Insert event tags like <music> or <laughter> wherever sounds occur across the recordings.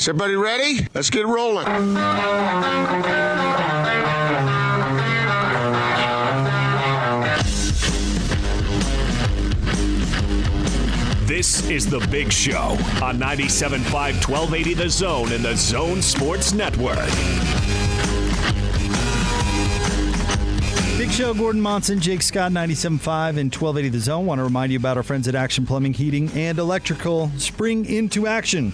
Is everybody ready? Let's get rolling. This is The Big Show on 97.5 1280 The Zone and The Zone Sports Network. Big Show, Gordon Monson, Jake Scott, 97.5 and 1280 The Zone. Want to remind you about our friends at Action Plumbing, Heating, and Electrical. Spring into action.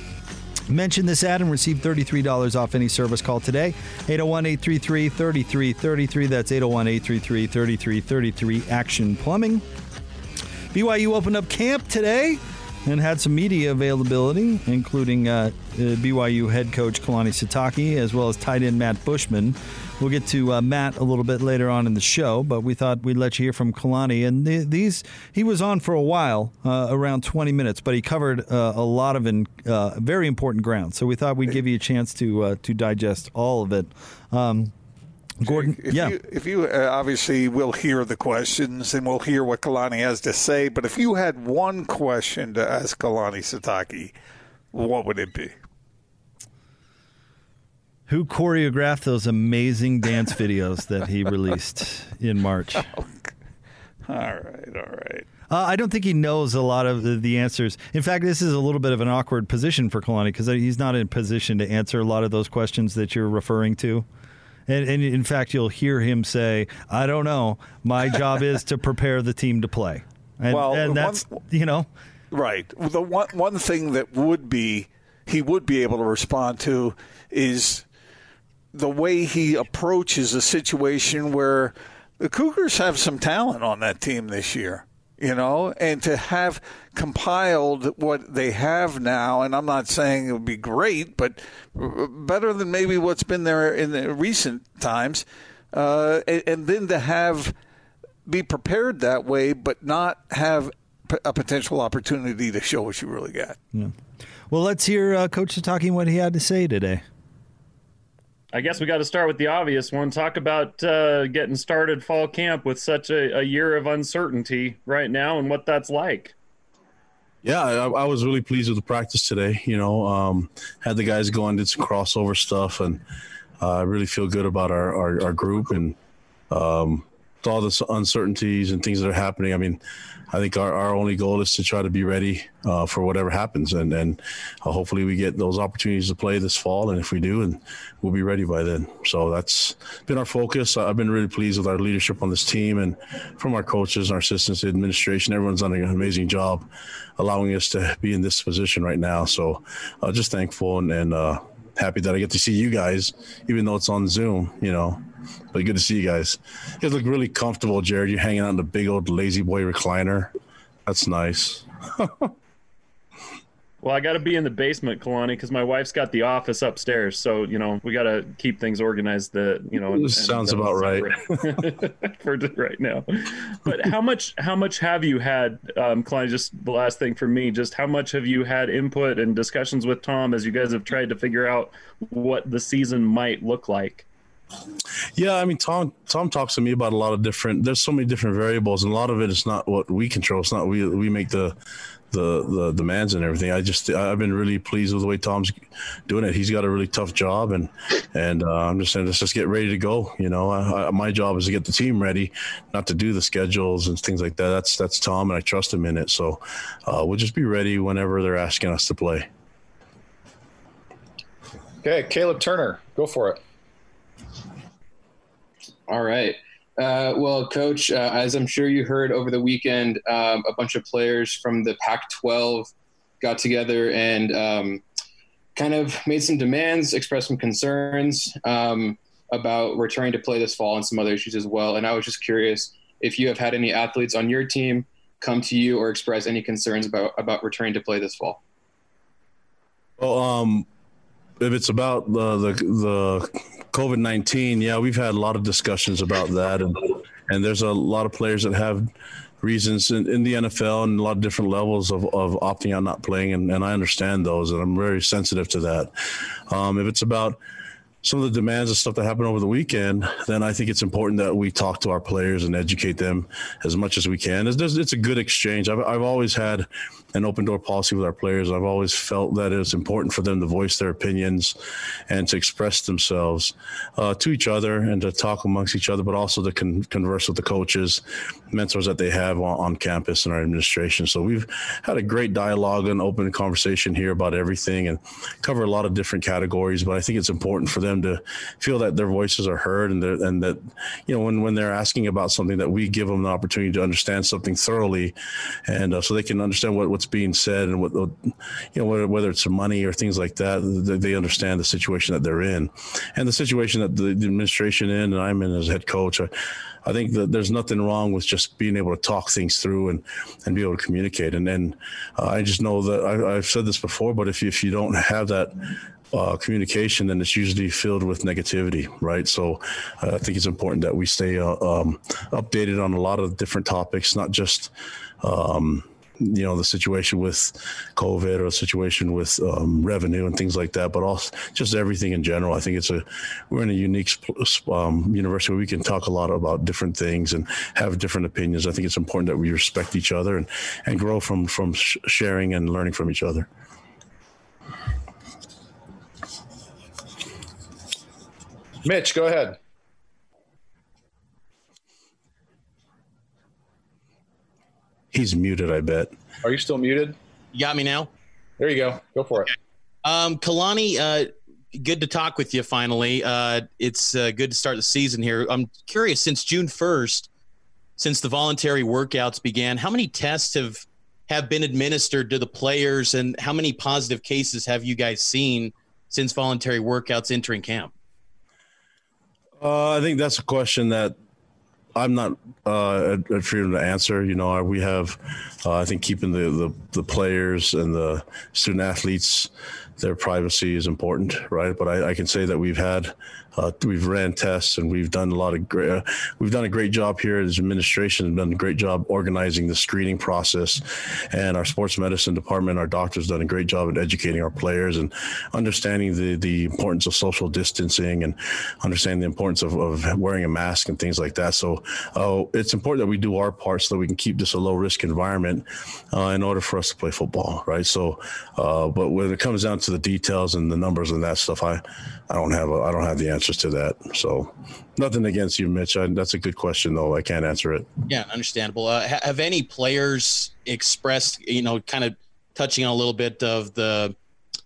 Mention this ad and receive $33 off any service call today. 801 833 3333. That's 801 833 3333. Action Plumbing. BYU opened up camp today and had some media availability, including uh, uh, BYU head coach Kalani Sitake as well as tight end Matt Bushman. We'll get to uh, Matt a little bit later on in the show, but we thought we'd let you hear from Kalani. And the, these, he was on for a while, uh, around 20 minutes, but he covered uh, a lot of in, uh, very important ground. So we thought we'd give you a chance to uh, to digest all of it. Um, Gordon, if yeah. You, if you uh, obviously will hear the questions and we'll hear what Kalani has to say, but if you had one question to ask Kalani Sitake, what would it be? Who choreographed those amazing dance <laughs> videos that he released in March? <laughs> All right, all right. Uh, I don't think he knows a lot of the, the, answers. In fact, this is a little bit of an awkward position for Kalani because he's not in a position to answer a lot of those questions that you're referring to. And, and in fact, you'll hear him say, "I don't know. My job is to prepare the team to play." And, well, and that's one, you know, right. The one one thing that would be he would be able to respond to is the way he approaches a situation where the Cougars have some talent on that team this year, you know, and to have compiled what they have now, and I'm not saying it would be great, but better than maybe what's been there in the recent times, uh, and, and then to have be prepared that way, but not have a potential opportunity to show what you really got. Yeah. Well, let's hear uh, Coach talking what he had to say today. I guess we got to start with the obvious one. Talk about uh, getting started fall camp with such a, a, year of uncertainty right now and what that's like. Yeah, I, I was really pleased with the practice today. You know, um, had the guys go and did some crossover stuff, and uh, I really feel good about our, our, our group and um, all the uncertainties and things that are happening. I mean, I think our, our only goal is to try to be ready uh, for whatever happens, and and uh, hopefully we get those opportunities to play this fall. And if we do, and we'll be ready by then. So that's been our focus. I've been really pleased with our leadership on this team, and from our coaches, our assistants, the administration, everyone's done an amazing job allowing us to be in this position right now. So uh, just thankful and, and uh, happy that I get to see you guys, even though it's on Zoom. You know, but good to see you guys. You guys look really comfortable, Jared. You're hanging out in the big old lazy boy recliner. That's nice. <laughs> well, I got to be in the basement, Kalani, because my wife's got the office upstairs. So you know we got to keep things organized. That you know this sounds about right <laughs> for right now. But how much how much have you had, um, Kalani? Just the last thing for me, just how much have you had input and discussions with Tom as you guys have tried to figure out what the season might look like? Yeah, I mean, Tom. Tom talks to me about a lot of different. There's so many different variables, and a lot of it is not what we control. It's not we we make the the the demands and everything. I just I've been really pleased with the way Tom's doing it. He's got a really tough job, and and uh, I'm just saying let's just get ready to go. You know, I, I, my job is to get the team ready, not to do the schedules and things like that. That's that's Tom, and I trust him in it. So uh, we'll just be ready whenever they're asking us to play. Okay, Caleb Turner, go for it. All right. Uh, well, Coach, uh, as I'm sure you heard over the weekend, um, a bunch of players from the Pac 12 got together and um, kind of made some demands, expressed some concerns um, about returning to play this fall and some other issues as well. And I was just curious if you have had any athletes on your team come to you or express any concerns about, about returning to play this fall. Well, um, if it's about the the, the COVID nineteen, yeah, we've had a lot of discussions about that, and and there's a lot of players that have reasons in, in the NFL and a lot of different levels of, of opting out, not playing, and, and I understand those, and I'm very sensitive to that. Um, if it's about some of the demands and stuff that happened over the weekend, then I think it's important that we talk to our players and educate them as much as we can. It's, it's a good exchange. I've, I've always had an open door policy with our players. I've always felt that it's important for them to voice their opinions and to express themselves uh, to each other and to talk amongst each other, but also to con- converse with the coaches, mentors that they have on, on campus and our administration. So we've had a great dialogue and open conversation here about everything and cover a lot of different categories. But I think it's important for them to feel that their voices are heard and and that you know when when they're asking about something that we give them the opportunity to understand something thoroughly, and uh, so they can understand what, what's being said and what you know whether, whether it's money or things like that. They understand the situation that they're in, and the situation that the, the administration in and I'm in as head coach. I, I think that there's nothing wrong with just being able to talk things through and, and be able to communicate. And then uh, I just know that I, have said this before, but if you, if you don't have that uh, communication, then it's usually filled with negativity, right? So uh, I think it's important that we stay uh, um, updated on a lot of different topics, not just. Um, you know the situation with COVID or situation with um, revenue and things like that, but also just everything in general. I think it's a we're in a unique um, university where we can talk a lot about different things and have different opinions. I think it's important that we respect each other and and grow from from sharing and learning from each other. Mitch, go ahead. He's muted, I bet. Are you still muted? You got me now? There you go. Go for it. Um, Kalani, uh, good to talk with you finally. Uh, it's uh, good to start the season here. I'm curious, since June 1st, since the voluntary workouts began, how many tests have have been administered to the players and how many positive cases have you guys seen since voluntary workouts entering camp? Uh, I think that's a question that I'm not uh, freedom to answer. You know, we have, uh, I think, keeping the, the, the players and the student athletes, their privacy is important, right? But I, I can say that we've had uh, we've ran tests and we've done a lot of great. Uh, we've done a great job here as administration. Have done a great job organizing the screening process, and our sports medicine department, our doctors, done a great job at educating our players and understanding the the importance of social distancing and understanding the importance of, of wearing a mask and things like that. So uh, it's important that we do our part so that we can keep this a low risk environment uh, in order for us to play football, right? So, uh, but when it comes down to the details and the numbers and that stuff, I I don't have a I don't have the answers to that. So nothing against you, Mitch. I, that's a good question, though. I can't answer it. Yeah, understandable. Uh, have any players expressed, you know, kind of touching on a little bit of the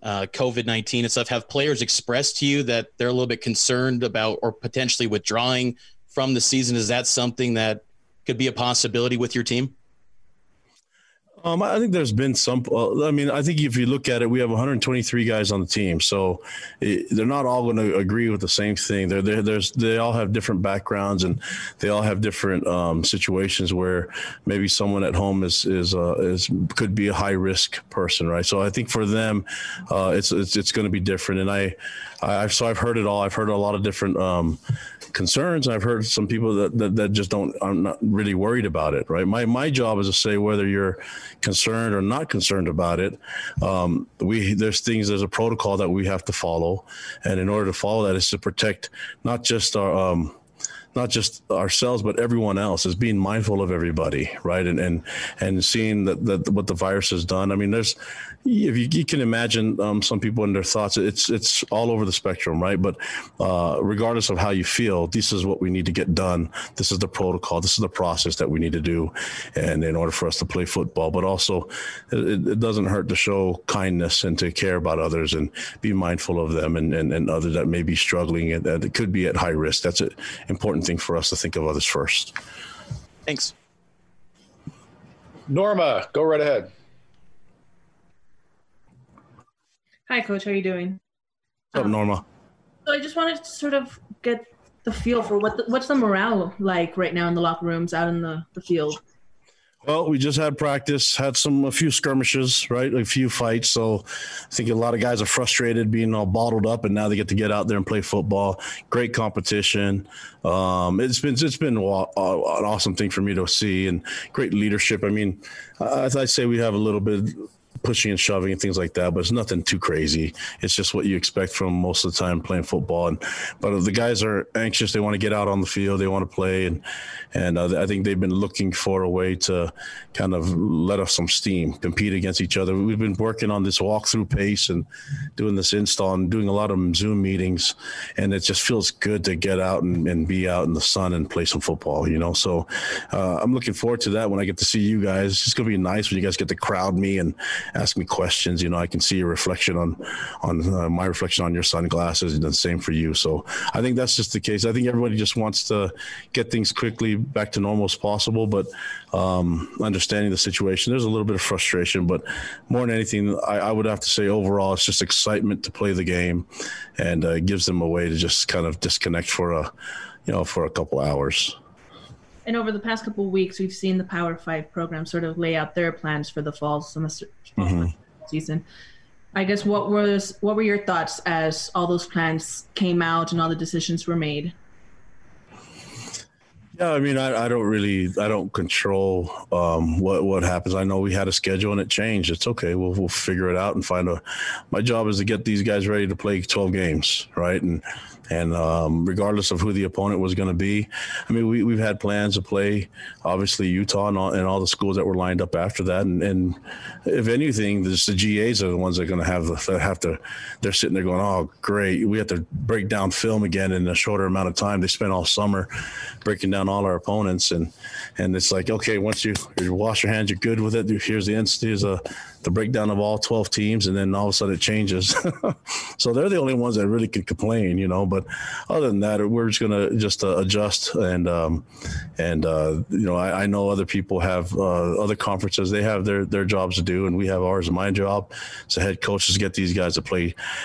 uh, COVID 19 and stuff, have players expressed to you that they're a little bit concerned about or potentially withdrawing from the season? Is that something that could be a possibility with your team? Um, I think there's been some. Uh, I mean, I think if you look at it, we have 123 guys on the team, so it, they're not all going to agree with the same thing. They're, they're, there's they all have different backgrounds and they all have different um, situations where maybe someone at home is is uh, is could be a high risk person, right? So I think for them, uh, it's it's it's going to be different. And I, I so I've heard it all. I've heard a lot of different. Um, concerns. I've heard some people that, that, that just don't, I'm not really worried about it, right? My, my job is to say whether you're concerned or not concerned about it. Um, we, there's things, there's a protocol that we have to follow. And in order to follow that is to protect not just our, um, not just ourselves but everyone else is being mindful of everybody right and and and seeing that, that what the virus has done i mean there's if you, you can imagine um, some people in their thoughts, it's it's all over the spectrum, right? But uh, regardless of how you feel, this is what we need to get done. This is the protocol. This is the process that we need to do, and in order for us to play football. But also, it, it doesn't hurt to show kindness and to care about others and be mindful of them and and, and others that may be struggling and that could be at high risk. That's an important thing for us to think of others first. Thanks. Norma, go right ahead. Hi, Coach. How are you doing? What's up, um, Norma? So I just wanted to sort of get the feel for what the, what's the morale like right now in the locker rooms, out in the, the field. Well, we just had practice, had some a few skirmishes, right? A few fights. So I think a lot of guys are frustrated being all bottled up, and now they get to get out there and play football. Great competition. Um, it's been it's been an awesome thing for me to see, and great leadership. I mean, I, I say we have a little bit pushing and shoving and things like that, but it's nothing too crazy. It's just what you expect from most of the time playing football. And but the guys are anxious; they want to get out on the field, they want to play, and and uh, I think they've been looking for a way to kind of let off some steam, compete against each other. We've been working on this walkthrough pace and doing this install and doing a lot of Zoom meetings, and it just feels good to get out and, and be out in the sun and play some football. You know, so uh, I'm looking forward to that when I get to see you guys. It's gonna be nice when you guys get to crowd me and ask me questions. You know, I can see your reflection on on uh, my reflection on your sunglasses, and the same for you. So I think that's just the case. I think everybody just wants to get things quickly back to normal as possible, but um, understanding the situation, there's a little bit of frustration. But more than anything, I, I would have to say overall, it's just excitement to play the game, and uh, gives them a way to just kind of disconnect for a you know for a couple hours. And over the past couple of weeks, we've seen the Power Five program sort of lay out their plans for the fall semester Mhm. season. I guess what was what were your thoughts as all those plans came out and all the decisions were made? Yeah, I mean, I, I don't really, I don't control um, what what happens. I know we had a schedule and it changed. It's okay. We'll we'll figure it out and find a. My job is to get these guys ready to play twelve games, right? And and um, regardless of who the opponent was going to be, I mean, we we've had plans to play, obviously Utah and all, and all the schools that were lined up after that. And, and if anything, the GAs are the ones that are going to have that have to. They're sitting there going, "Oh, great! We have to break down film again in a shorter amount of time." They spent all summer breaking down all our opponents, and and it's like, okay, once you, you wash your hands, you're good with it. Here's the here's a the breakdown of all 12 teams, and then all of a sudden it changes. <laughs> so they're the only ones that really could complain, you know. But other than that, we're just gonna just uh, adjust and um, and uh, you know, I, I know other people have uh, other conferences. They have their their jobs to do, and we have ours. My job as a head coach is get these guys to play